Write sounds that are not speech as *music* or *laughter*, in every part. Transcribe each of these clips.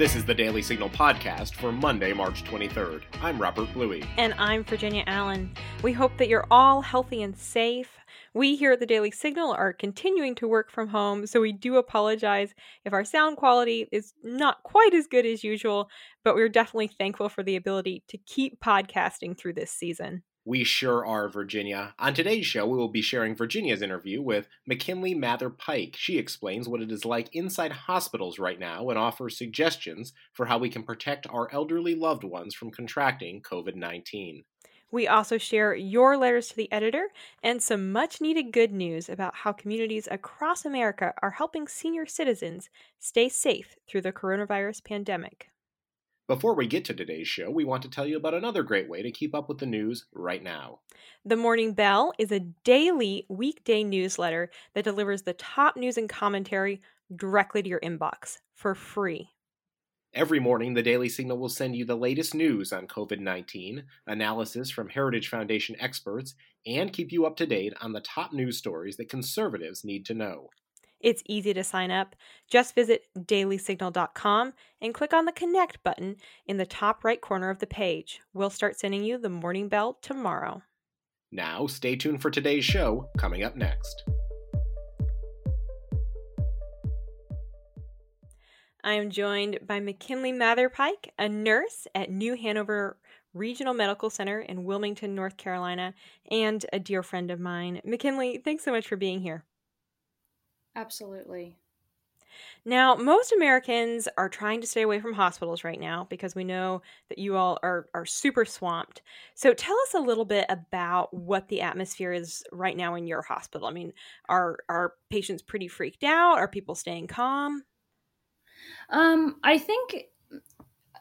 This is the Daily Signal podcast for Monday, March 23rd. I'm Robert Bluey. And I'm Virginia Allen. We hope that you're all healthy and safe. We here at the Daily Signal are continuing to work from home, so we do apologize if our sound quality is not quite as good as usual, but we're definitely thankful for the ability to keep podcasting through this season. We sure are, Virginia. On today's show, we will be sharing Virginia's interview with McKinley Mather Pike. She explains what it is like inside hospitals right now and offers suggestions for how we can protect our elderly loved ones from contracting COVID 19. We also share your letters to the editor and some much needed good news about how communities across America are helping senior citizens stay safe through the coronavirus pandemic. Before we get to today's show, we want to tell you about another great way to keep up with the news right now. The Morning Bell is a daily weekday newsletter that delivers the top news and commentary directly to your inbox for free. Every morning, the Daily Signal will send you the latest news on COVID 19, analysis from Heritage Foundation experts, and keep you up to date on the top news stories that conservatives need to know. It's easy to sign up. Just visit dailysignal.com and click on the Connect button in the top right corner of the page. We'll start sending you the Morning Bell tomorrow. Now, stay tuned for today's show coming up next. I am joined by McKinley Mather Pike, a nurse at New Hanover Regional Medical Center in Wilmington, North Carolina, and a dear friend of mine. McKinley, thanks so much for being here. Absolutely. Now, most Americans are trying to stay away from hospitals right now because we know that you all are, are super swamped. So, tell us a little bit about what the atmosphere is right now in your hospital. I mean, are are patients pretty freaked out? Are people staying calm? Um, I think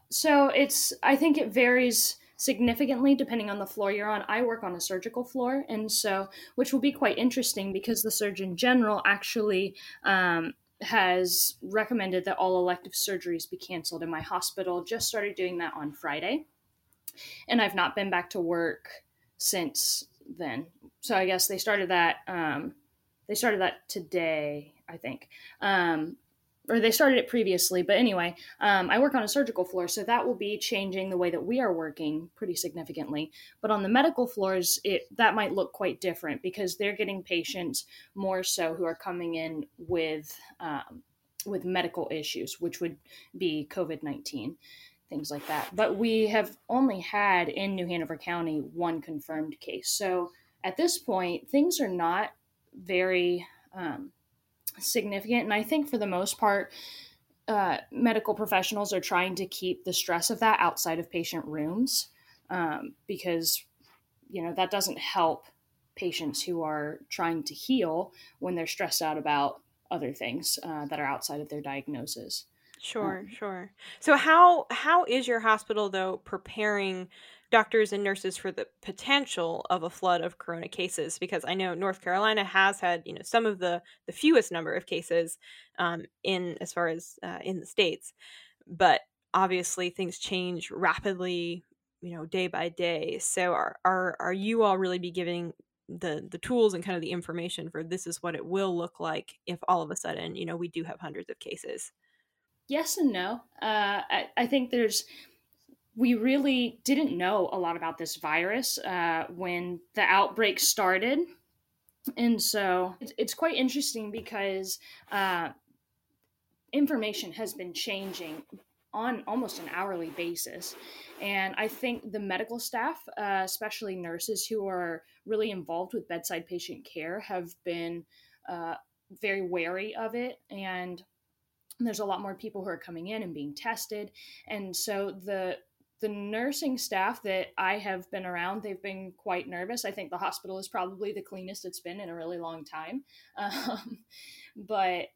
so. It's I think it varies significantly depending on the floor you're on. I work on a surgical floor, and so which will be quite interesting because the Surgeon General actually um, has recommended that all elective surgeries be canceled, and my hospital just started doing that on Friday, and I've not been back to work since then. So I guess they started that. Um, they started that today, I think. Um, or they started it previously, but anyway, um, I work on a surgical floor, so that will be changing the way that we are working pretty significantly. But on the medical floors, it that might look quite different because they're getting patients more so who are coming in with um, with medical issues, which would be COVID nineteen, things like that. But we have only had in New Hanover County one confirmed case, so at this point, things are not very um, significant. And I think for the most part, uh, medical professionals are trying to keep the stress of that outside of patient rooms um, because, you know, that doesn't help patients who are trying to heal when they're stressed out about other things uh, that are outside of their diagnosis. Sure, um, sure. So how how is your hospital though preparing doctors and nurses for the potential of a flood of corona cases because i know north carolina has had you know some of the the fewest number of cases um, in as far as uh, in the states. But obviously things change rapidly you know day by day. So are are, are you all really be giving the the tools and kind of the information for this is what it will look like if all of a sudden you know we do have hundreds of cases? Yes and no. Uh, I, I think there's we really didn't know a lot about this virus uh, when the outbreak started. And so it's, it's quite interesting because uh, information has been changing on almost an hourly basis. And I think the medical staff, uh, especially nurses who are really involved with bedside patient care, have been uh, very wary of it. And there's a lot more people who are coming in and being tested. And so the the nursing staff that I have been around, they've been quite nervous. I think the hospital is probably the cleanest it's been in a really long time. *laughs* Um, but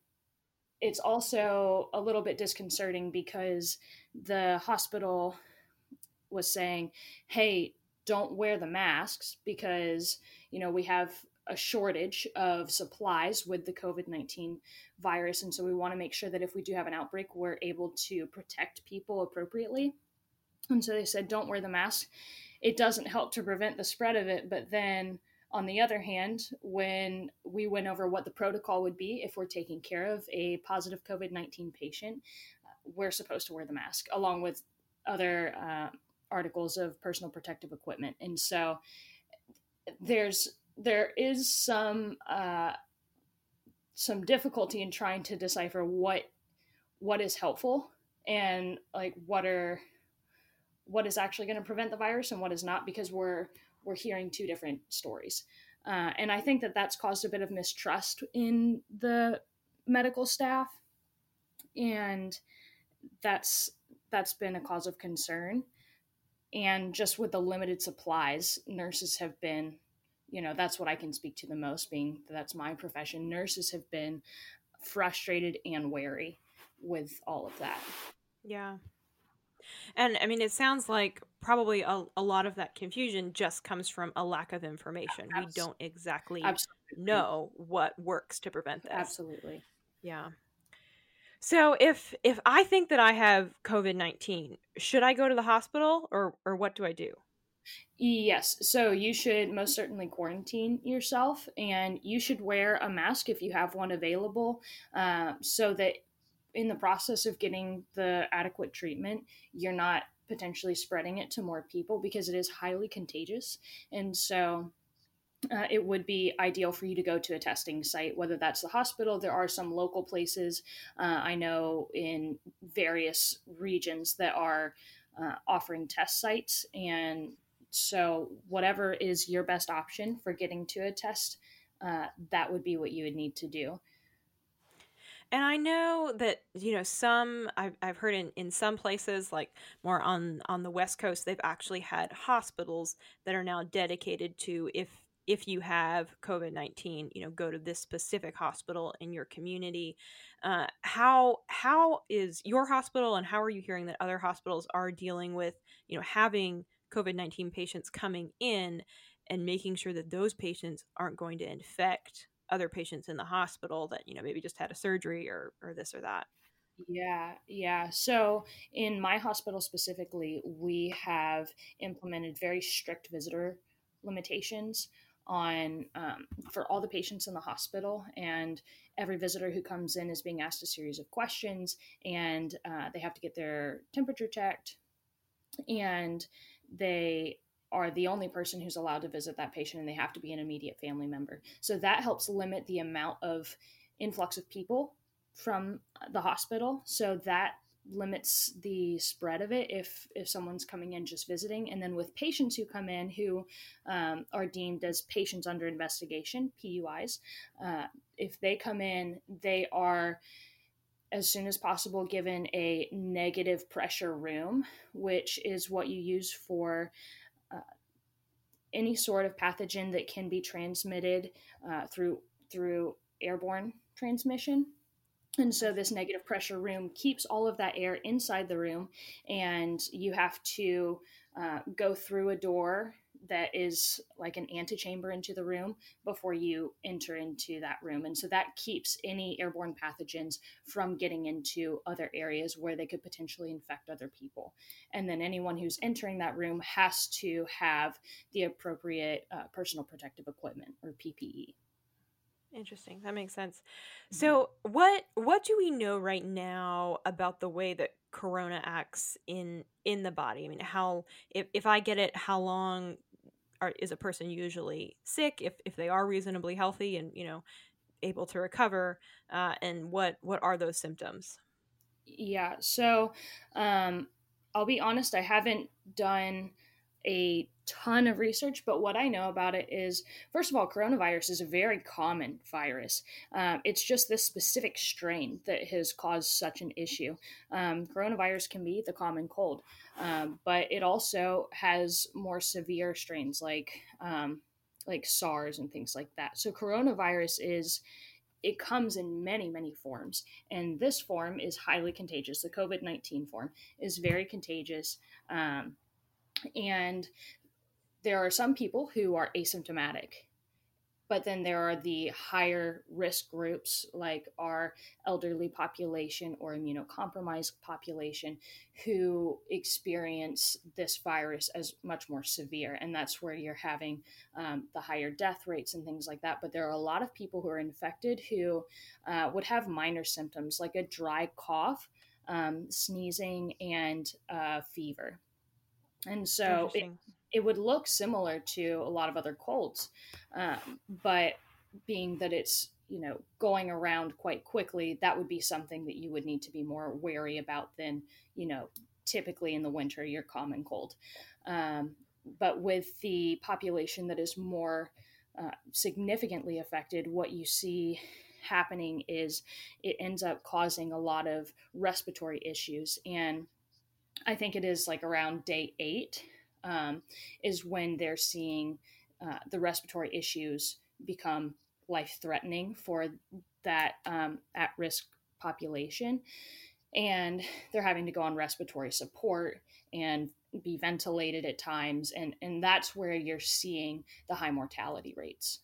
it's also a little bit disconcerting because the hospital was saying, hey, don't wear the masks because, you know, we have a shortage of supplies with the COVID 19 virus. And so we want to make sure that if we do have an outbreak, we're able to protect people appropriately. And so they said, don't wear the mask. It doesn't help to prevent the spread of it. But then on the other hand, when we went over what the protocol would be if we're taking care of a positive COVID 19 patient, we're supposed to wear the mask along with other uh, articles of personal protective equipment. And so there's there is some uh, some difficulty in trying to decipher what what is helpful and like what are what is actually going to prevent the virus and what is not because we're we're hearing two different stories. Uh, and i think that that's caused a bit of mistrust in the medical staff and that's that's been a cause of concern. And just with the limited supplies nurses have been you know that's what i can speak to the most being that's my profession. Nurses have been frustrated and wary with all of that. Yeah and i mean it sounds like probably a, a lot of that confusion just comes from a lack of information Absolutely. we don't exactly Absolutely. know what works to prevent this Absolutely. yeah so if if I think that I have COVID nineteen, should I go to the hospital or or what do I do? Yes, so you should most certainly quarantine yourself, and you should wear a mask if you have one available, uh, so that in the process of getting the adequate treatment, you're not potentially spreading it to more people because it is highly contagious, and so uh, it would be ideal for you to go to a testing site, whether that's the hospital. There are some local places uh, I know in various regions that are uh, offering test sites. And so, whatever is your best option for getting to a test, uh, that would be what you would need to do. And I know that you know some I've, I've heard in, in some places like more on on the west coast they've actually had hospitals that are now dedicated to if if you have COVID 19, you know, go to this specific hospital in your community. Uh, how how is your hospital and how are you hearing that other hospitals are dealing with, you know, having COVID 19 patients coming in and making sure that those patients aren't going to infect other patients in the hospital that, you know, maybe just had a surgery or, or this or that? Yeah, yeah. So in my hospital specifically, we have implemented very strict visitor limitations on um, for all the patients in the hospital and every visitor who comes in is being asked a series of questions and uh, they have to get their temperature checked and they are the only person who's allowed to visit that patient and they have to be an immediate family member. So that helps limit the amount of influx of people from the hospital. So that limits the spread of it if if someone's coming in just visiting. And then with patients who come in who um, are deemed as patients under investigation PUIs uh, if they come in they are as soon as possible given a negative pressure room which is what you use for any sort of pathogen that can be transmitted uh, through through airborne transmission. And so this negative pressure room keeps all of that air inside the room, and you have to uh, go through a door that is like an antechamber into the room before you enter into that room. And so that keeps any airborne pathogens from getting into other areas where they could potentially infect other people. And then anyone who's entering that room has to have the appropriate uh, personal protective equipment or PPE. Interesting. That makes sense. Mm-hmm. So, what what do we know right now about the way that corona acts in in the body? I mean, how if if I get it, how long are, is a person usually sick if if they are reasonably healthy and, you know, able to recover uh, and what what are those symptoms? Yeah. So, um I'll be honest, I haven't done a ton of research, but what I know about it is first of all, coronavirus is a very common virus. Um, it's just this specific strain that has caused such an issue. Um, coronavirus can be the common cold, um, but it also has more severe strains like um, like SARS and things like that. So coronavirus is it comes in many, many forms. And this form is highly contagious. The COVID 19 form is very contagious. Um, and there are some people who are asymptomatic but then there are the higher risk groups like our elderly population or immunocompromised population who experience this virus as much more severe. And that's where you're having um, the higher death rates and things like that. But there are a lot of people who are infected who uh, would have minor symptoms like a dry cough um, sneezing, and uh, fever. And so it, it would look similar to a lot of other colds, um, but being that it's you know going around quite quickly, that would be something that you would need to be more wary about than you know typically in the winter your common cold. Um, but with the population that is more uh, significantly affected, what you see happening is it ends up causing a lot of respiratory issues. And I think it is like around day eight um, is when they're seeing uh, the respiratory issues become life threatening for that um, at risk population. And they're having to go on respiratory support and be ventilated at times. And, and that's where you're seeing the high mortality rates.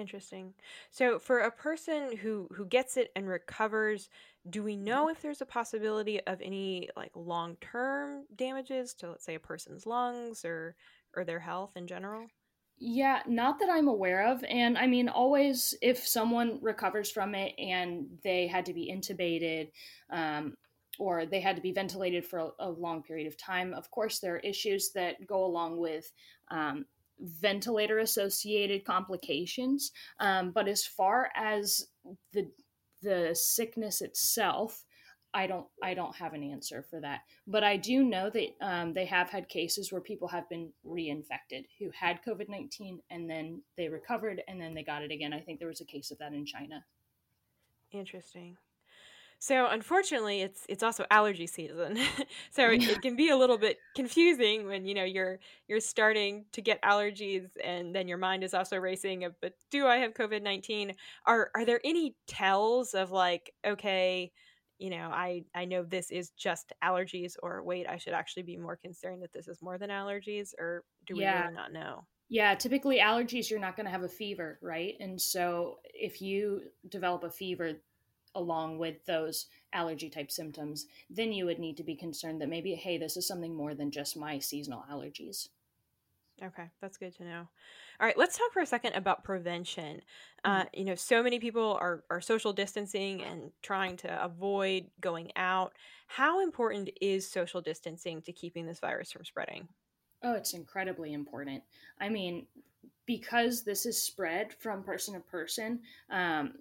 Interesting. So for a person who who gets it and recovers, do we know if there's a possibility of any like long-term damages to let's say a person's lungs or or their health in general? Yeah, not that I'm aware of. And I mean, always if someone recovers from it and they had to be intubated um, or they had to be ventilated for a, a, long period of time, of course, there are issues that go along with um, ventilator associated complications. Um, but as far as the the sickness itself, I don't I don't have an answer for that, but I do know that um, they have had cases where people have been reinfected who had COVID nineteen and then they recovered and then they got it again. I think there was a case of that in China. Interesting. So unfortunately, it's it's also allergy season, *laughs* so it, it, can be a little bit confusing when you know you're you're starting to get allergies, and then your mind is also racing. Of, but do I have COVID nineteen? Are are there any tells of like okay? you know, I I know this is just allergies, or wait, I should actually be more concerned that this is more than allergies, or do we yeah. really not know? Yeah, typically allergies, you're not going to have a fever, right? And so if you develop a fever along with those allergy type symptoms, then you would need to be concerned that maybe, hey, this is something more than just my seasonal allergies. Okay, that's good to know. All right, let's talk for a second about prevention. Uh, mm-hmm. you know, so many people are, are social distancing and trying to avoid going out. How important is social distancing to keeping this virus from spreading? Oh, it's incredibly important. I mean, because this is spread from person to person, um,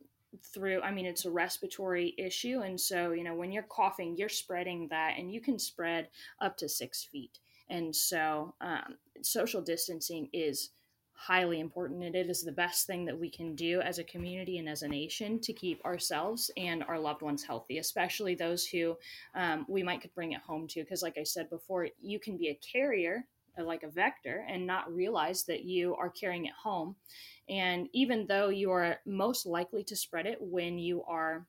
through i mean it's a respiratory issue and so you know when you're coughing you're spreading that and you can spread up to six feet. And so um, social distancing is highly important and it is the best thing that we can do as a community and as a nation to keep ourselves and our loved ones healthy especially those who um, we might could bring it home to. Because like i said before you can be a carrier like a vector and not realize that you are carrying it home. And even though you are most likely to spread it when you are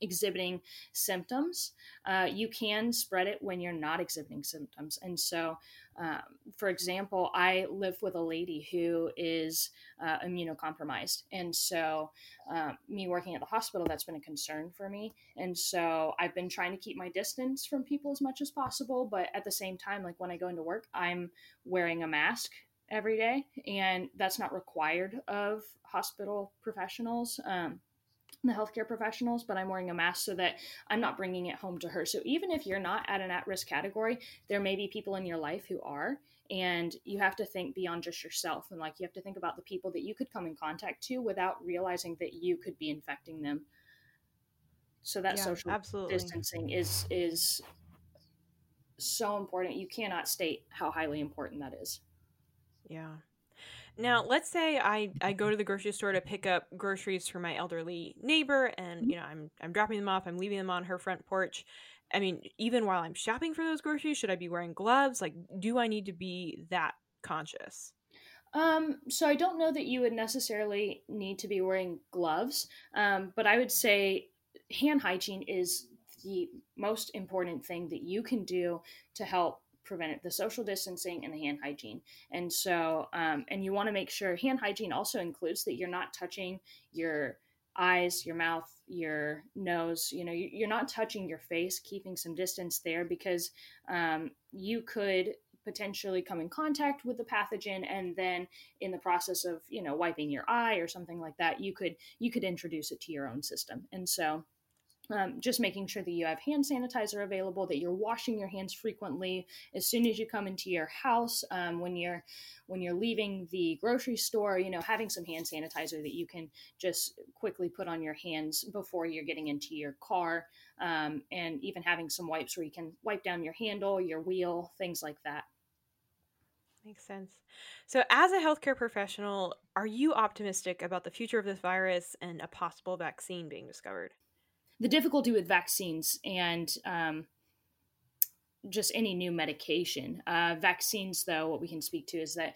exhibiting symptoms, uh, you can spread it when you're not exhibiting symptoms. And so, um, for example, I live with a lady who is uh, immunocompromised. And so, um, me working at the hospital, that's been a concern for me. And so, I've been trying to keep my distance from people as much as possible. But at the same time, like when I go into work, I'm wearing a mask every day, and that's not required of hospital professionals. Um, the healthcare professionals, but I'm wearing a mask so that I'm not bringing it home to her. So even if you're not at an at risk category, there may be people in your life who are, and you have to think beyond just yourself. And like you have to think about the people that you could come in contact to without realizing that you could be infecting them. So that yeah, social absolutely. distancing is is so important. You cannot state how highly important that is. Yeah. Now, let's say I, I go to the grocery store to pick up groceries for my elderly neighbor and mm-hmm. you know, I'm I'm dropping them off, I'm leaving them on her front porch. I mean, even while I'm shopping for those groceries, should I be wearing gloves? Like, do I need to be that conscious? Um, so I don't know that you would necessarily need to be wearing gloves, um, but I would say hand hygiene is the most important thing that you can do to help prevent the social distancing and the hand hygiene. And so um, and you want to make sure hand hygiene also includes that you're not touching your eyes your mouth your nose you know you're not touching your face keeping some distance there because um, you could potentially come in contact with the pathogen and then in the process of you know wiping your eye or something like that you could you could introduce it to your own system. And so um, just making sure that you have hand sanitizer available that you're washing your hands frequently as soon as you come into your house um, when you're when you're leaving the grocery store you know having some hand sanitizer that you can just quickly put on your hands before you're getting into your car um, and even having some wipes where you can wipe down your handle your wheel things like that Makes sense. So, as a healthcare professional, are you optimistic about the future of this virus and a possible vaccine being discovered? The difficulty with vaccines and um, just any new medication. Uh, vaccines, though, what we can speak to is that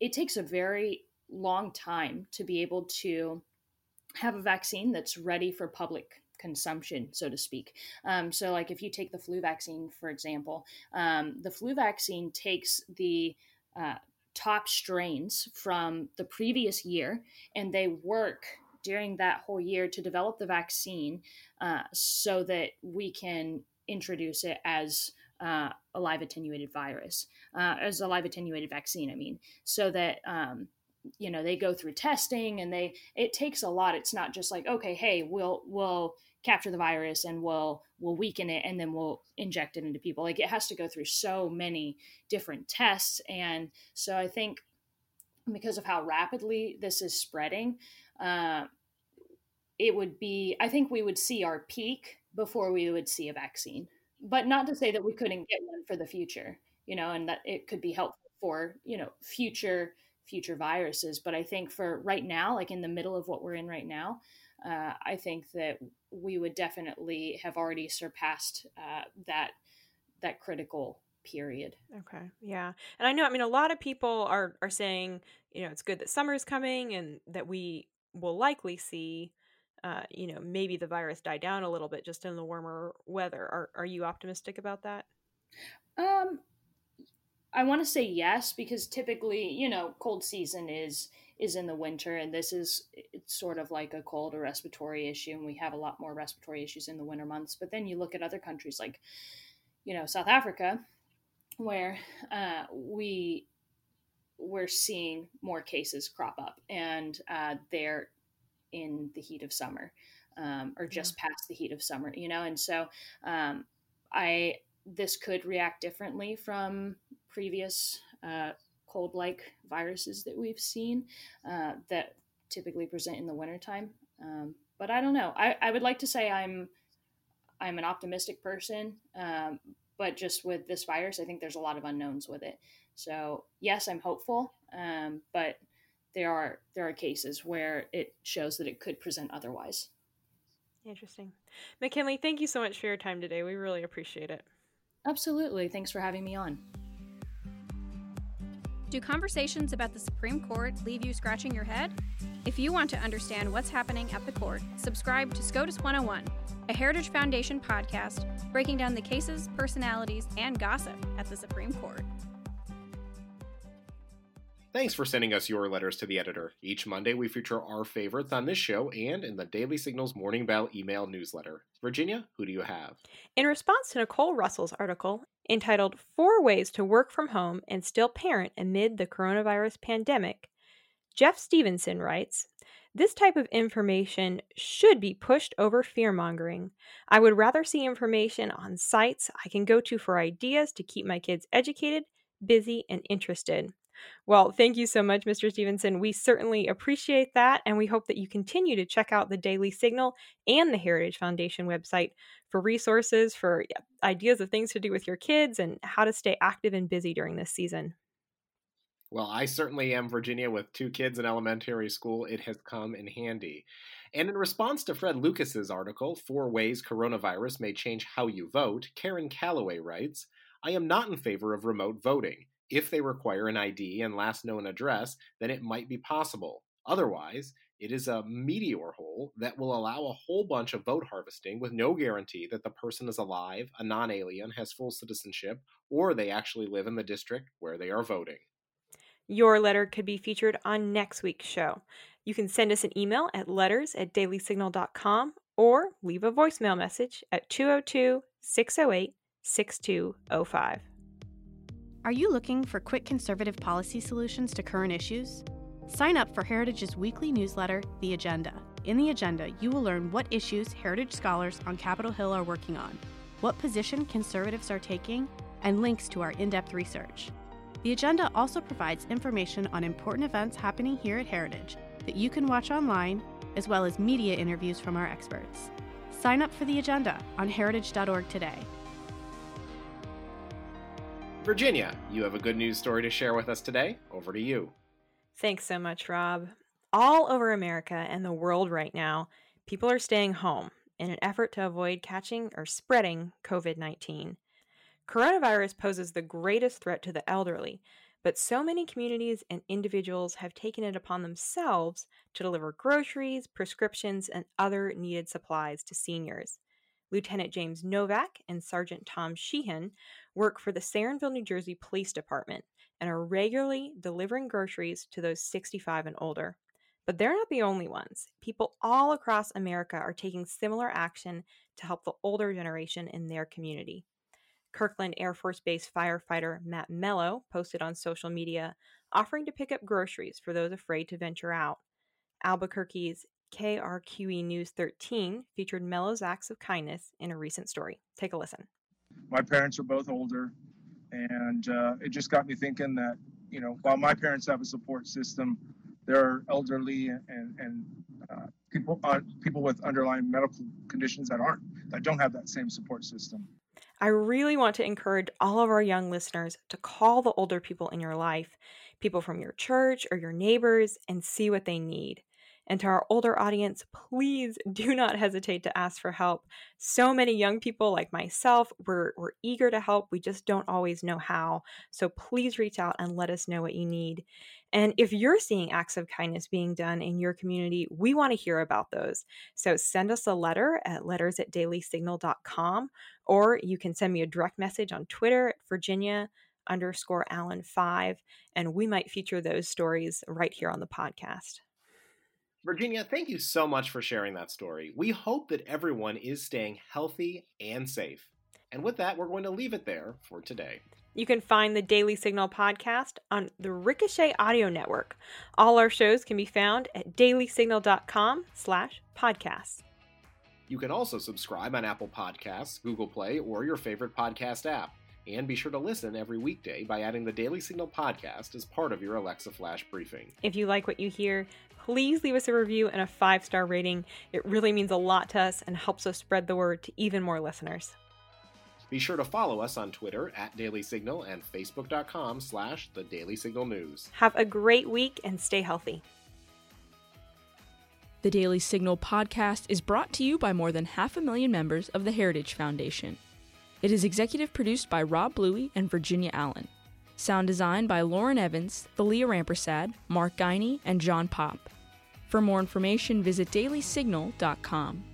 it takes a very long time to be able to have a vaccine that's ready for public consumption, so to speak. Um, so, like if you take the flu vaccine, for example, um, the flu vaccine takes the uh, top strains from the previous year and they work during that whole year to develop the vaccine uh, so that we can introduce it as uh, a live attenuated virus, uh, as a live attenuated vaccine, I mean, so that. Um, you know they go through testing and they it takes a lot. It's not just like okay hey we'll we'll capture the virus and we'll we'll weaken it and then we'll inject it into people. Like it has to go through so many different tests. And so i think because of how rapidly this is spreading uh, it would be, I think we would see our peak before we would see a vaccine. But not to say that we couldn't get one for the future, you know, and that it could be helpful for, you know, future future viruses. But I think for right now, like in the middle of what we're in right now, uh, I think that we would definitely have already surpassed uh, that that critical period. Okay. Yeah. And I know I mean a lot of people are are saying, you know, it's good that summer is coming and that we will likely see uh, you know, maybe the virus die down a little bit just in the warmer weather. Are are you optimistic about that? Um I want to say yes because typically, you know, cold season is is in the winter and this is it's sort of like a cold or respiratory issue and we have a lot more respiratory issues in the winter months. But then you look at other countries like you know, South Africa where uh, we we're seeing more cases crop up and uh, they're in the heat of summer um, or just yeah. past the heat of summer you know? And so um, i this could react differently from previous uh, cold like viruses that we've seen uh, that typically present in the wintertime um, but i don't know. I, I would like to say i'm i'm an optimistic person um, but just with this virus i think there's a lot of unknowns with it so yes i'm hopeful um, but there are there are cases where it shows that it could present otherwise. Interesting. McKinley, thank you so much for your time today. We really appreciate it. Absolutely. Thanks for having me on. Do conversations about the Supreme Court leave you scratching your head? If you want to understand what's happening at the court, subscribe to SCOTUS 101, a Heritage Foundation podcast breaking down the cases, personalities, and gossip at the Supreme Court. Thanks for sending us your letters to the editor. Each Monday, we feature our favorites on this show and in the Daily Signals Morning Bell email newsletter. Virginia, who do you have? In response to Nicole Russell's article entitled Four Ways to Work from Home and Still Parent Amid the Coronavirus Pandemic, Jeff Stevenson writes This type of information should be pushed over fear mongering. I would rather see information on sites I can go to for ideas to keep my kids educated, busy, and interested. Well, thank you so much, Mr. Stevenson. We certainly appreciate that, and we hope that you continue to check out the Daily Signal and the Heritage Foundation website for resources, for ideas of things to do with your kids, and how to stay active and busy during this season. Well, I certainly am, Virginia, with two kids in elementary school. It has come in handy. And in response to Fred Lucas's article, Four Ways Coronavirus May Change How You Vote, Karen Calloway writes, I am not in favor of remote voting. If they require an ID and last known address, then it might be possible. Otherwise, it is a meteor hole that will allow a whole bunch of vote harvesting with no guarantee that the person is alive, a non alien, has full citizenship, or they actually live in the district where they are voting. Your letter could be featured on next week's show. You can send us an email at letters at dailysignal.com or leave a voicemail message at 202 608 6205. Are you looking for quick conservative policy solutions to current issues? Sign up for Heritage's weekly newsletter, The Agenda. In the agenda, you will learn what issues Heritage scholars on Capitol Hill are working on, what position conservatives are taking, and links to our in depth research. The agenda also provides information on important events happening here at Heritage that you can watch online, as well as media interviews from our experts. Sign up for the agenda on heritage.org today. Virginia, you have a good news story to share with us today. Over to you. Thanks so much, Rob. All over America and the world right now, people are staying home in an effort to avoid catching or spreading COVID 19. Coronavirus poses the greatest threat to the elderly, but so many communities and individuals have taken it upon themselves to deliver groceries, prescriptions, and other needed supplies to seniors. Lieutenant James Novak and Sergeant Tom Sheehan work for the Sayreville, New Jersey Police Department and are regularly delivering groceries to those 65 and older. But they're not the only ones. People all across America are taking similar action to help the older generation in their community. Kirtland Air Force Base firefighter Matt Mello posted on social media offering to pick up groceries for those afraid to venture out. Albuquerque's KRQE News 13 featured Mello's acts of kindness in a recent story. Take a listen. My parents are both older, and uh, it just got me thinking that, you know, while my parents have a support system, they're elderly and, and uh, people, uh, people with underlying medical conditions that aren't, that don't have that same support system. I really want to encourage all of our young listeners to call the older people in your life, people from your church or your neighbors, and see what they need. And to our older audience, please *laughs* do not hesitate to ask for help. So many young people like myself, we're, we're eager to help. We just don't always know how. So please reach out and let us know what you need. And if you're seeing acts of kindness being done in your community, we want to hear about those. So send us a letter at letters at dailysignal.com, or you can send me a direct message on Twitter at Virginia underscore Allen 5, and we might feature those stories right here on the podcast. Virginia, thank you so much for sharing that story. We hope that everyone is staying healthy and safe. And with that, we're going to leave it there for today. You can find the Daily Signal podcast on the Ricochet Audio Network. All our shows can be found at dailysignal.com slash podcasts. You can also subscribe on Apple Podcasts, Google Play, or your favorite podcast app. And be sure to listen every weekday by adding the Daily Signal podcast as part of your Alexa Flash briefing. If you like what you hear, please leave us a review and a five star rating. It really means a lot to us and helps us spread the word to even more listeners. Be sure to follow us on Twitter at Daily Signal and Facebook.com slash The Daily Signal News. Have a great week and stay healthy. The Daily Signal podcast is brought to you by more than half a million members of the Heritage Foundation. It is executive produced by Rob Bluey and Virginia Allen. Sound design by Lauren Evans, Thalia Rampersad, Mark Guiney, and John Popp. For more information, visit dailysignal.com.